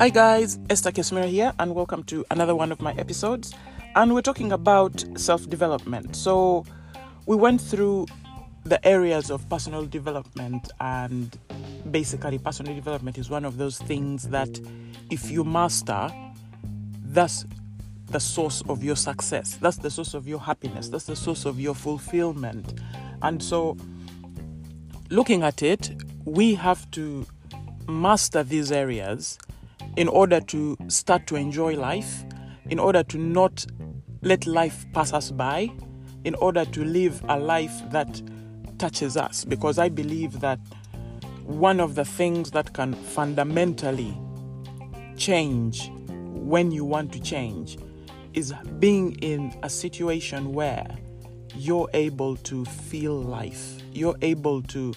Hi guys, Esther Kesmira here, and welcome to another one of my episodes. And we're talking about self development. So, we went through the areas of personal development, and basically, personal development is one of those things that if you master, that's the source of your success, that's the source of your happiness, that's the source of your fulfillment. And so, looking at it, we have to master these areas in order to start to enjoy life, in order to not let life pass us by, in order to live a life that touches us. Because I believe that one of the things that can fundamentally change when you want to change is being in a situation where you're able to feel life, you're able to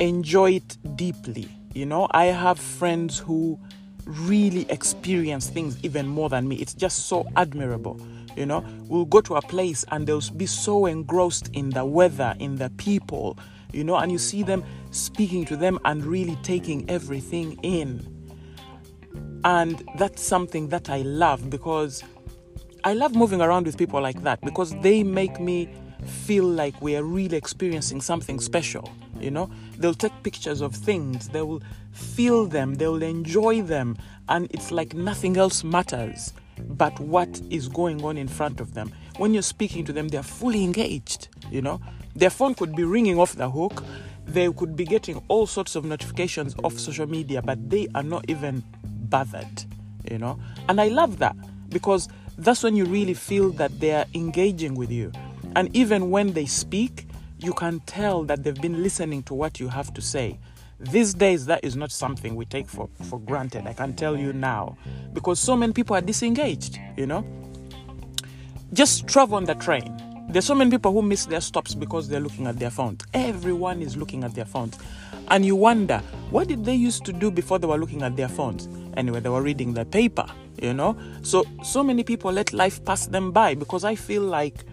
enjoy it deeply. You know, I have friends who really experience things even more than me. It's just so admirable. You know, we'll go to a place and they'll be so engrossed in the weather, in the people, you know, and you see them speaking to them and really taking everything in. And that's something that I love because I love moving around with people like that because they make me feel like we are really experiencing something special. You know, they'll take pictures of things, they will feel them, they'll enjoy them, and it's like nothing else matters but what is going on in front of them. When you're speaking to them, they're fully engaged. You know, their phone could be ringing off the hook, they could be getting all sorts of notifications off social media, but they are not even bothered. You know, and I love that because that's when you really feel that they are engaging with you. And even when they speak, you can tell that they've been listening to what you have to say. These days, that is not something we take for, for granted. I can tell you now. Because so many people are disengaged, you know. Just travel on the train. There's so many people who miss their stops because they're looking at their phones. Everyone is looking at their phones. And you wonder, what did they used to do before they were looking at their phones? Anyway, they were reading the paper, you know. So so many people let life pass them by because I feel like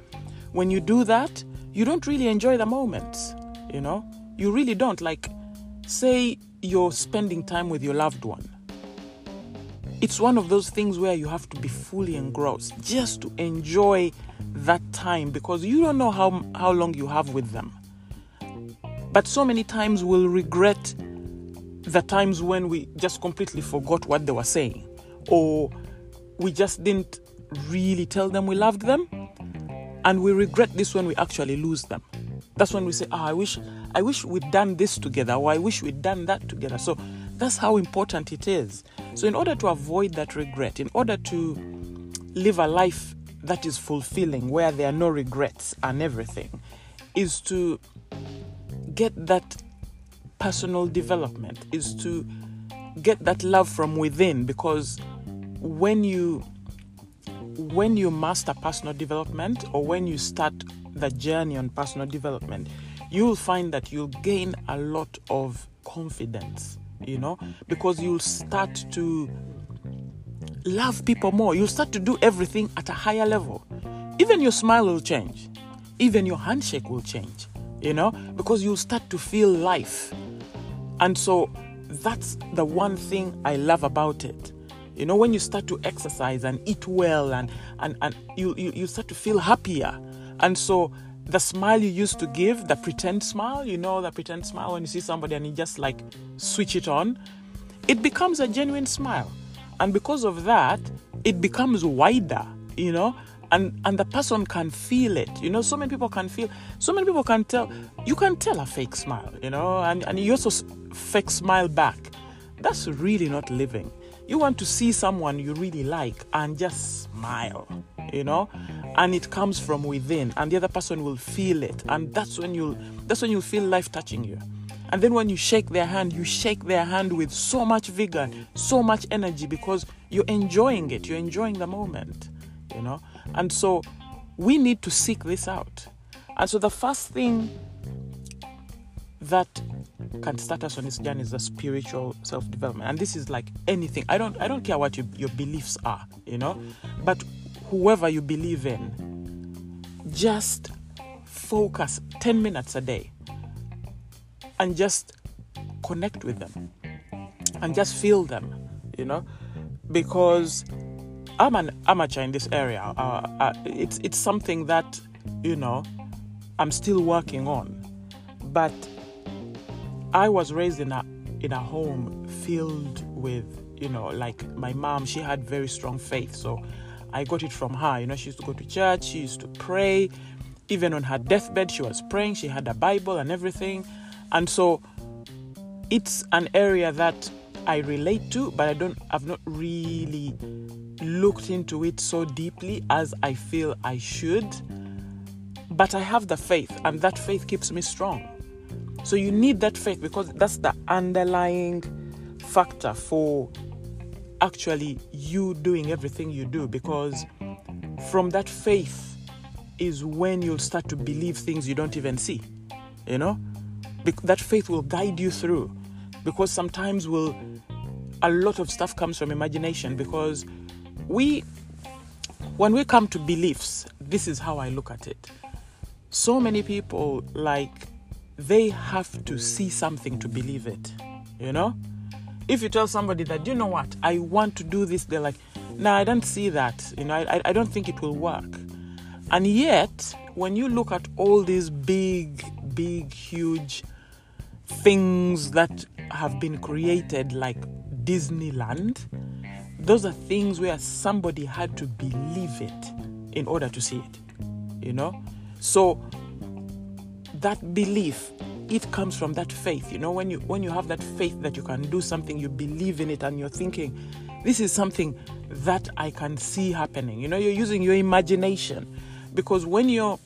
when you do that, you don't really enjoy the moments, you know? You really don't. Like, say you're spending time with your loved one. It's one of those things where you have to be fully engrossed just to enjoy that time because you don't know how, how long you have with them. But so many times we'll regret the times when we just completely forgot what they were saying or we just didn't really tell them we loved them and we regret this when we actually lose them. That's when we say oh i wish i wish we'd done this together or i wish we'd done that together. So that's how important it is. So in order to avoid that regret in order to live a life that is fulfilling where there are no regrets and everything is to get that personal development is to get that love from within. Because when you when you master personal development or when you start the journey on personal development, you'll find that you'll gain a lot of confidence, you know, because you'll start to love people more. You'll start to do everything at a higher level. Even your smile will change, even your handshake will change, you know, because you'll start to feel life. And so that's the one thing I love about it you know, when you start to exercise and eat well and, and, and you, you, you start to feel happier. And so the smile you used to give, the pretend smile, you know, the pretend smile when you see somebody and you just like switch it on, it becomes a genuine smile. And because of that, it becomes wider, you know, and, and the person can feel it. You know, so many people can feel, so many people can tell, you can tell a fake smile, you know, and, and you also fake smile back. That's really not living you want to see someone you really like and just smile, you know, and it comes from within, and the other person will feel it, and that's when you'll that's when you'll feel life touching you. And then when you shake their hand, you shake their hand with so much vigor, so much energy because you're enjoying it, you're enjoying the moment, you know. And so we need to seek this out. And so the first thing that can start us on this journey is the spiritual self-development. And this is like anything. I don't i don't care what your, your beliefs are you know? But whoever you believe in just focus 10 minutes a day and just connect with them and just feel them, you know, because I'm an amateur in this area. Uh, uh, it's it's something that you know I'm still working on, but I was raised in a in a home filled with you know like my mom. She had very strong faith, so I got it from her. You know, she used to go to church. She used to pray. Even on her deathbed, she was praying. She had a Bible and everything, and so it's an area that I relate to, but I don't. I've not really looked into it so deeply as I feel I should. But I have the faith, and that faith keeps me strong. So you need that faith because that's the underlying factor for actually you doing everything you do. Because from that faith is when you'll start to believe things you don't even see. You know, that faith will guide you through. Because sometimes we'll a lot of stuff comes from imagination because we when we come to beliefs this is how i look at it so many people like they have to see something to believe it you know? If you tell somebody that you know what? I want to do this they're like no nah, i don't see that. You know I, I don't think it will work. And yet when you look at all these big big huge things that have been created like disneyland those are things where somebody had to believe it in order to see it you know? So that belief it comes from that faith you know when you when you have that faith that you can do something you believe in it and you're thinking this is something that i can see happening you know you're using your imagination because when you're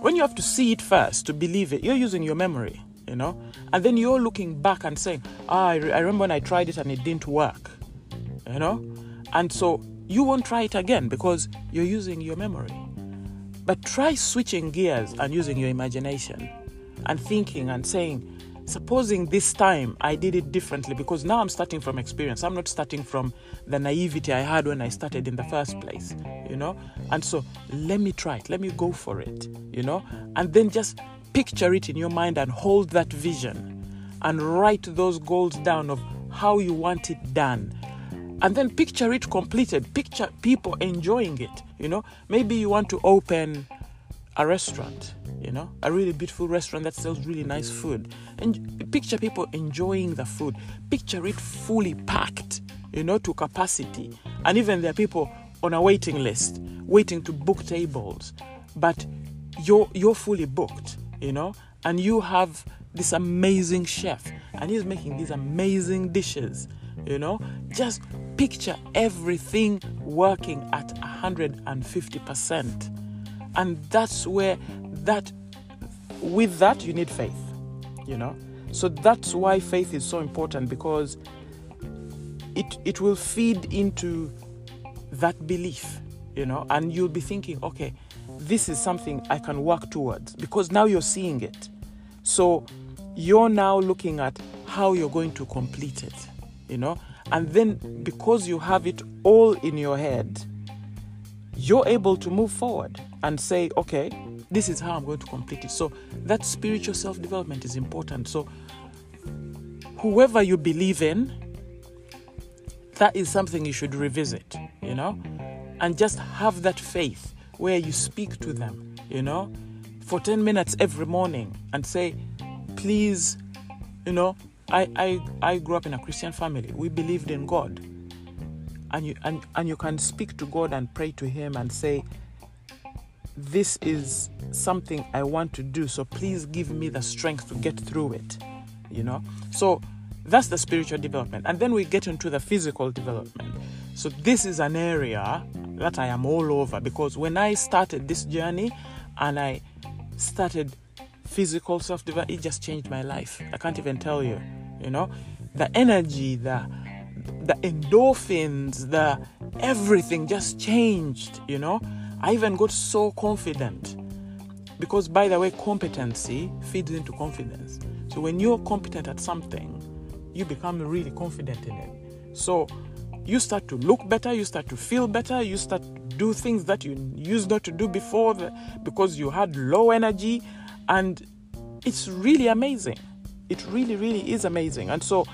when you have to see it first to believe it you're using your memory you know and then you're looking back and saying ah, I, re- I remember when i tried it and it didn't work you know? And so you won't try it again because you're using your memory. But try switching gears and using your imagination and thinking and saying, supposing this time I did it differently because now I'm starting from experience. I'm not starting from the naivety I had when I started in the first place, you know? And so let me try it, let me go for it, you know? And then just picture it in your mind and hold that vision and write those goals down of how you want it done and then picture it completed. Picture people enjoying it you know. Maybe you want to open a restaurant you know a really beautiful restaurant that sells really nice food. And picture people enjoying the food. Picture it fully packed you know to capacity. And even there are people on a waiting list waiting to book tables. But you're you're fully booked you know. And you have this amazing chef and he's making these amazing dishes you know? Just picture everything working at 150% and that's where that with that you need faith you know? So that's why faith is so important because it it will feed into that belief you know? And you'll be thinking okay this is something i can work towards because now you're seeing it. So you're now looking at how you're going to complete it you know? And then because you have it all in your head you're able to move forward and say okay this is how i'm going to complete it. So that spiritual self development is important. So whoever you believe in that is something you should revisit you know? And just have that faith where you speak to them you know? For 10 minutes every morning and say please you know I, I, I grew up in a Christian family. We believed in God. And you, and, and you can speak to God and pray to Him and say, This is something I want to do. So please give me the strength to get through it. You know? So that's the spiritual development. And then we get into the physical development. So this is an area that I am all over because when I started this journey and I started physical self development, it just changed my life. I can't even tell you. You know, the energy, the the endorphins, the everything just changed. You know, I even got so confident because, by the way, competency feeds into confidence. So when you're competent at something, you become really confident in it. So you start to look better, you start to feel better, you start to do things that you used not to do before because you had low energy and it's really amazing. It really, really is amazing. And so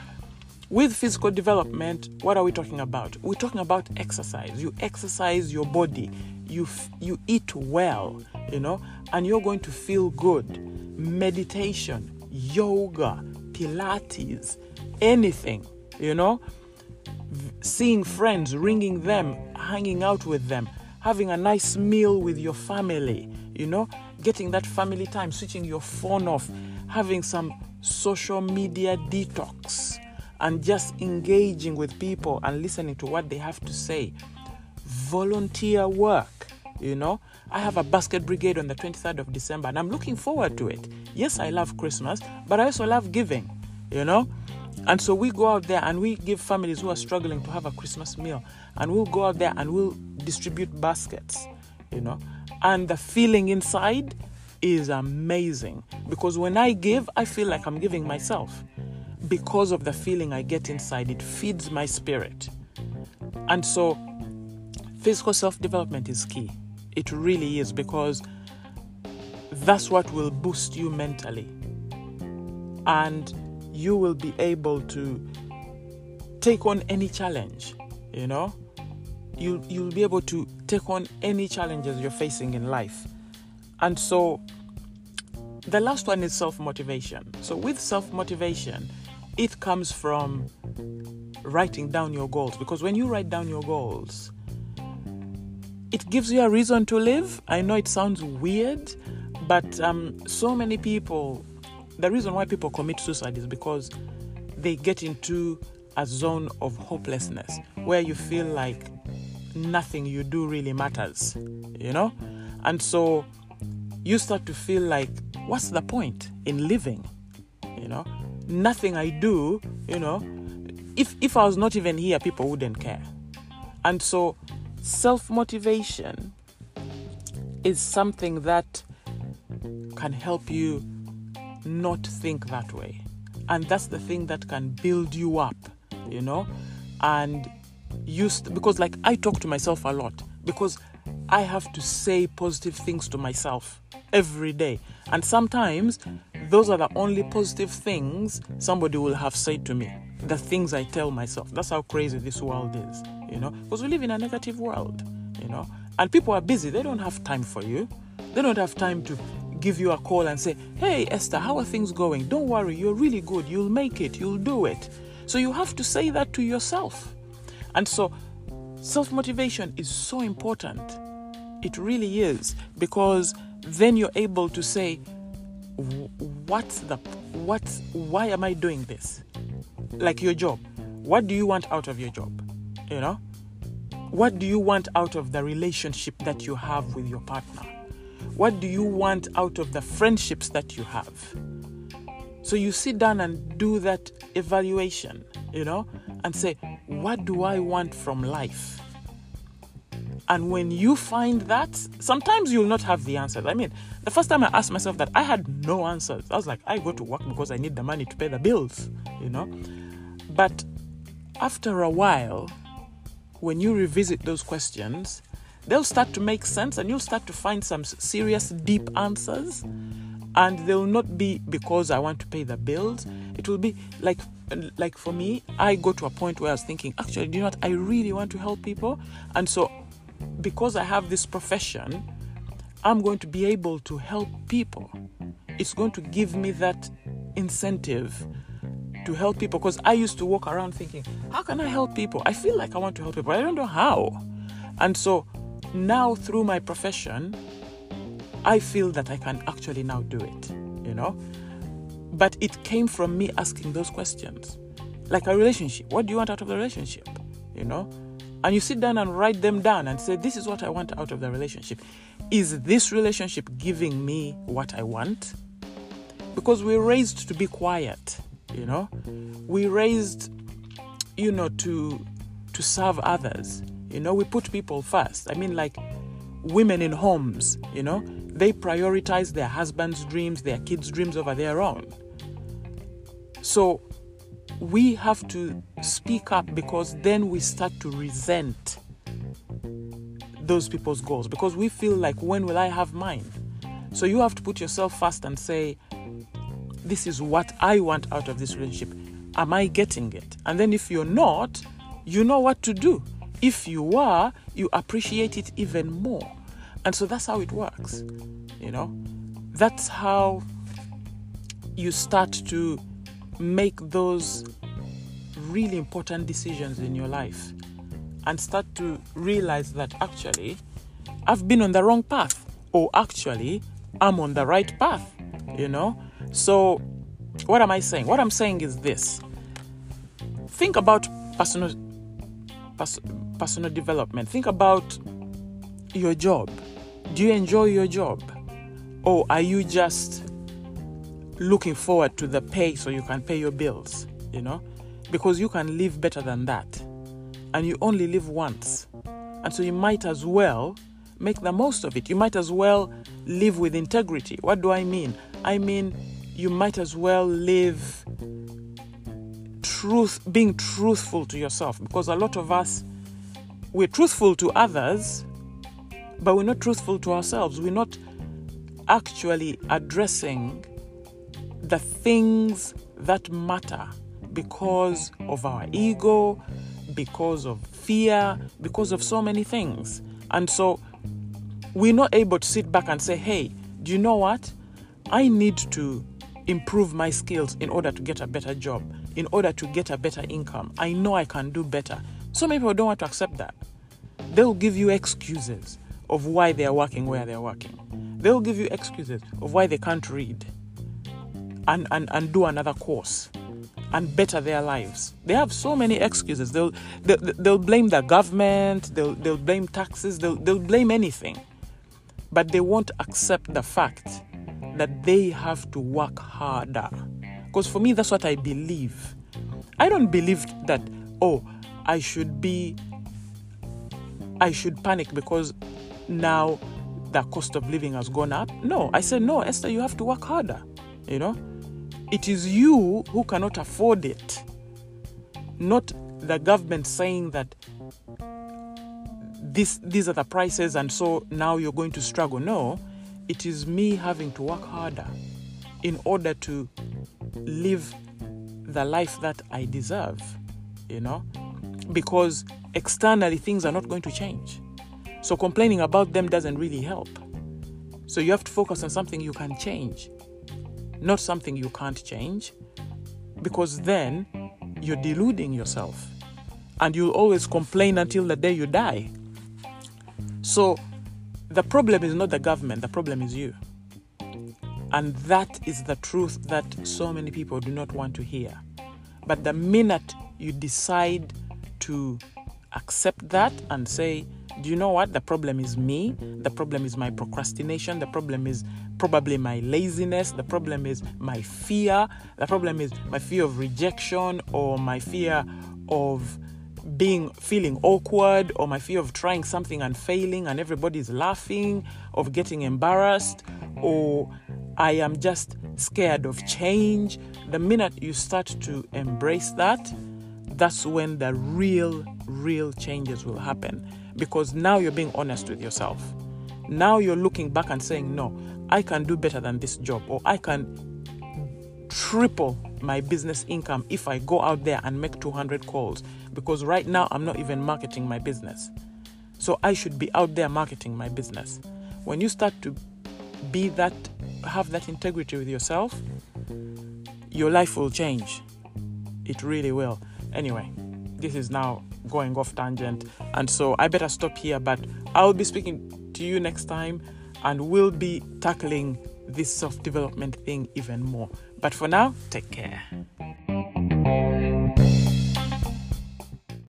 With physical development, what are we talking about? We're talking about exercise. You exercise your body, you f- you eat well, you know, and you're going to feel good. Meditation, yoga, pilates, anything, you know, seeing friends, ringing them, hanging out with them, having a nice meal with your family, you know, getting that family time, switching your phone off, having some social media detox, and just engaging with people and listening to what they have to say. Volunteer work, you know. I have a basket brigade on the 23rd of December and I'm looking forward to it. Yes, I love Christmas, but I also love giving, you know. And so we go out there and we give families who are struggling to have a Christmas meal. And we'll go out there and we'll distribute baskets, you know. And the feeling inside is amazing because when I give, I feel like I'm giving myself because of the feeling I get inside. It feeds my spirit. And so, physical self development is key. It really is because that's what will boost you mentally. And you will be able to take on any challenge, you know? You, you'll be able to take on any challenges you're facing in life. And so, the last one is self motivation. So, with self motivation, it comes from writing down your goals because when you write down your goals, it gives you a reason to live. I know it sounds weird, but um, so many people, the reason why people commit suicide is because they get into a zone of hopelessness where you feel like nothing you do really matters, you know? And so you start to feel like, what's the point in living? You know, nothing I do, you know, if if I was not even here, people wouldn't care. And so self motivation is something that can help you not think that way. And that's the thing that can build you up, you know? And used because like I talk to myself a lot because I have to say positive things to myself every day. And sometimes those are the only positive things somebody will have said to me. The things I tell myself. That's how crazy this world is, you know? Because we live in a negative world, you know? And people are busy. They don't have time for you. They don't have time to give you a call and say, Hey, Esther, how are things going? Don't worry, you're really good. You'll make it. You'll do it. So you have to say that to yourself. And so self motivation is so important. It really is because then you're able to say, what's the what's why am I doing this? Like your job. What do you want out of your job? You know? What do you want out of the relationship that you have with your partner? What do you want out of the friendships that you have? So you sit down and do that evaluation, you know, and say, what do I want from life? And when you find that, sometimes you'll not have the answers. I mean, the first time I asked myself that, I had no answers. I was like, I go to work because I need the money to pay the bills, you know? But after a while, when you revisit those questions, they'll start to make sense and you'll start to find some serious, deep answers. And they'll not be because I want to pay the bills. It will be like like for me, I go to a point where I was thinking, actually, do you know what? I really want to help people. And so because I have this profession, I'm going to be able to help people. It's going to give me that incentive to help people because I used to walk around thinking, how can I help people? I feel like I want to help people, I don't know how. And so now through my profession, I feel that I can actually now do it, you know? But it came from me asking those questions. Like a relationship. What do you want out of the relationship? You know? and you sit down and write them down and say, This is what I want out of the relationship. Is this relationship giving me what I want? Because we're raised to be quiet, you know? We're raised, you know, to to serve others. You know, we put people first. I mean, like women in homes, you know, they prioritize their husband's dreams, their kids' dreams over their own. So we have to speak up because then we start to resent those people's goals because we feel like, when will I have mine? So you have to put yourself first and say, this is what I want out of this relationship. Am I getting it? And then if you're not, you know what to do. If you are, you appreciate it even more. And so that's how it works. You know, that's how you start to make those really important decisions in your life and start to realize that actually I've been on the wrong path or actually I'm on the right path, you know? So, what am I saying? What I'm saying is this think about personal, pers- personal development, think about your job. Do you enjoy your job? Or are you just looking forward to the pay so you can pay your bills? You know? Because you can live better than that. And you only live once. And so you might as well make the most of it. You might as well live with integrity. What do I mean? I mean, you might as well live truth, being truthful to yourself. Because a lot of us, we're truthful to others, but we're not truthful to ourselves. We're not actually addressing the things that matter because of our ego, because of fear, because of so many things. And so we're not able to sit back and say, hey, do you know what? I need to improve my skills in order to get a better job, in order to get a better income. I know I can do better. So many people don't want to accept that. They'll give you excuses of why they are working where they're working. They'll give you excuses of why they can't read and, and, and do another course and better their lives. They have so many excuses. They'll, they'll, they'll blame the government, they'll, they'll blame taxes, they'll, they'll blame anything but they won't accept the fact that they have to work harder. Because for me, that's what I believe. I don't believe that, oh, I should be, I should panic because now the cost of living has gone up. No, I said, no, Esther, you have to work harder. You know, it is you who cannot afford it, not the government saying that this these are the prices and so now you're going to struggle. No. It is me having to work harder in order to live the life that i deserve you know? Because externally things are not going to change so complaining about them doesn't really help so you have to focus on something you can change not something you can't change because then you're deluding yourself and you'll always complain until the day you die so the problem is not the government, the problem is you. And that is the truth that so many people do not want to hear. But the minute you decide to accept that and say, do you know what? The problem is me. The problem is my procrastination. The problem is probably my laziness. The problem is my fear. The problem is my fear of rejection or my fear of being feeling awkward or my fear of trying something and failing and everybody's laughing of getting embarrassed or i am just scared of change the minute you start to embrace that that's when the real real changes will happen because now you're being honest with yourself now you're looking back and saying no i can do better than this job or i can triple my business income if I go out there and make 200 calls because right now I'm not even marketing my business. So I should be out there marketing my business. When you start to be that, have that integrity with yourself, your life will change. It really will. Anyway, this is now going off tangent, and so I better stop here. But I'll be speaking to you next time, and we'll be tackling this self development thing even more. But for now, take care.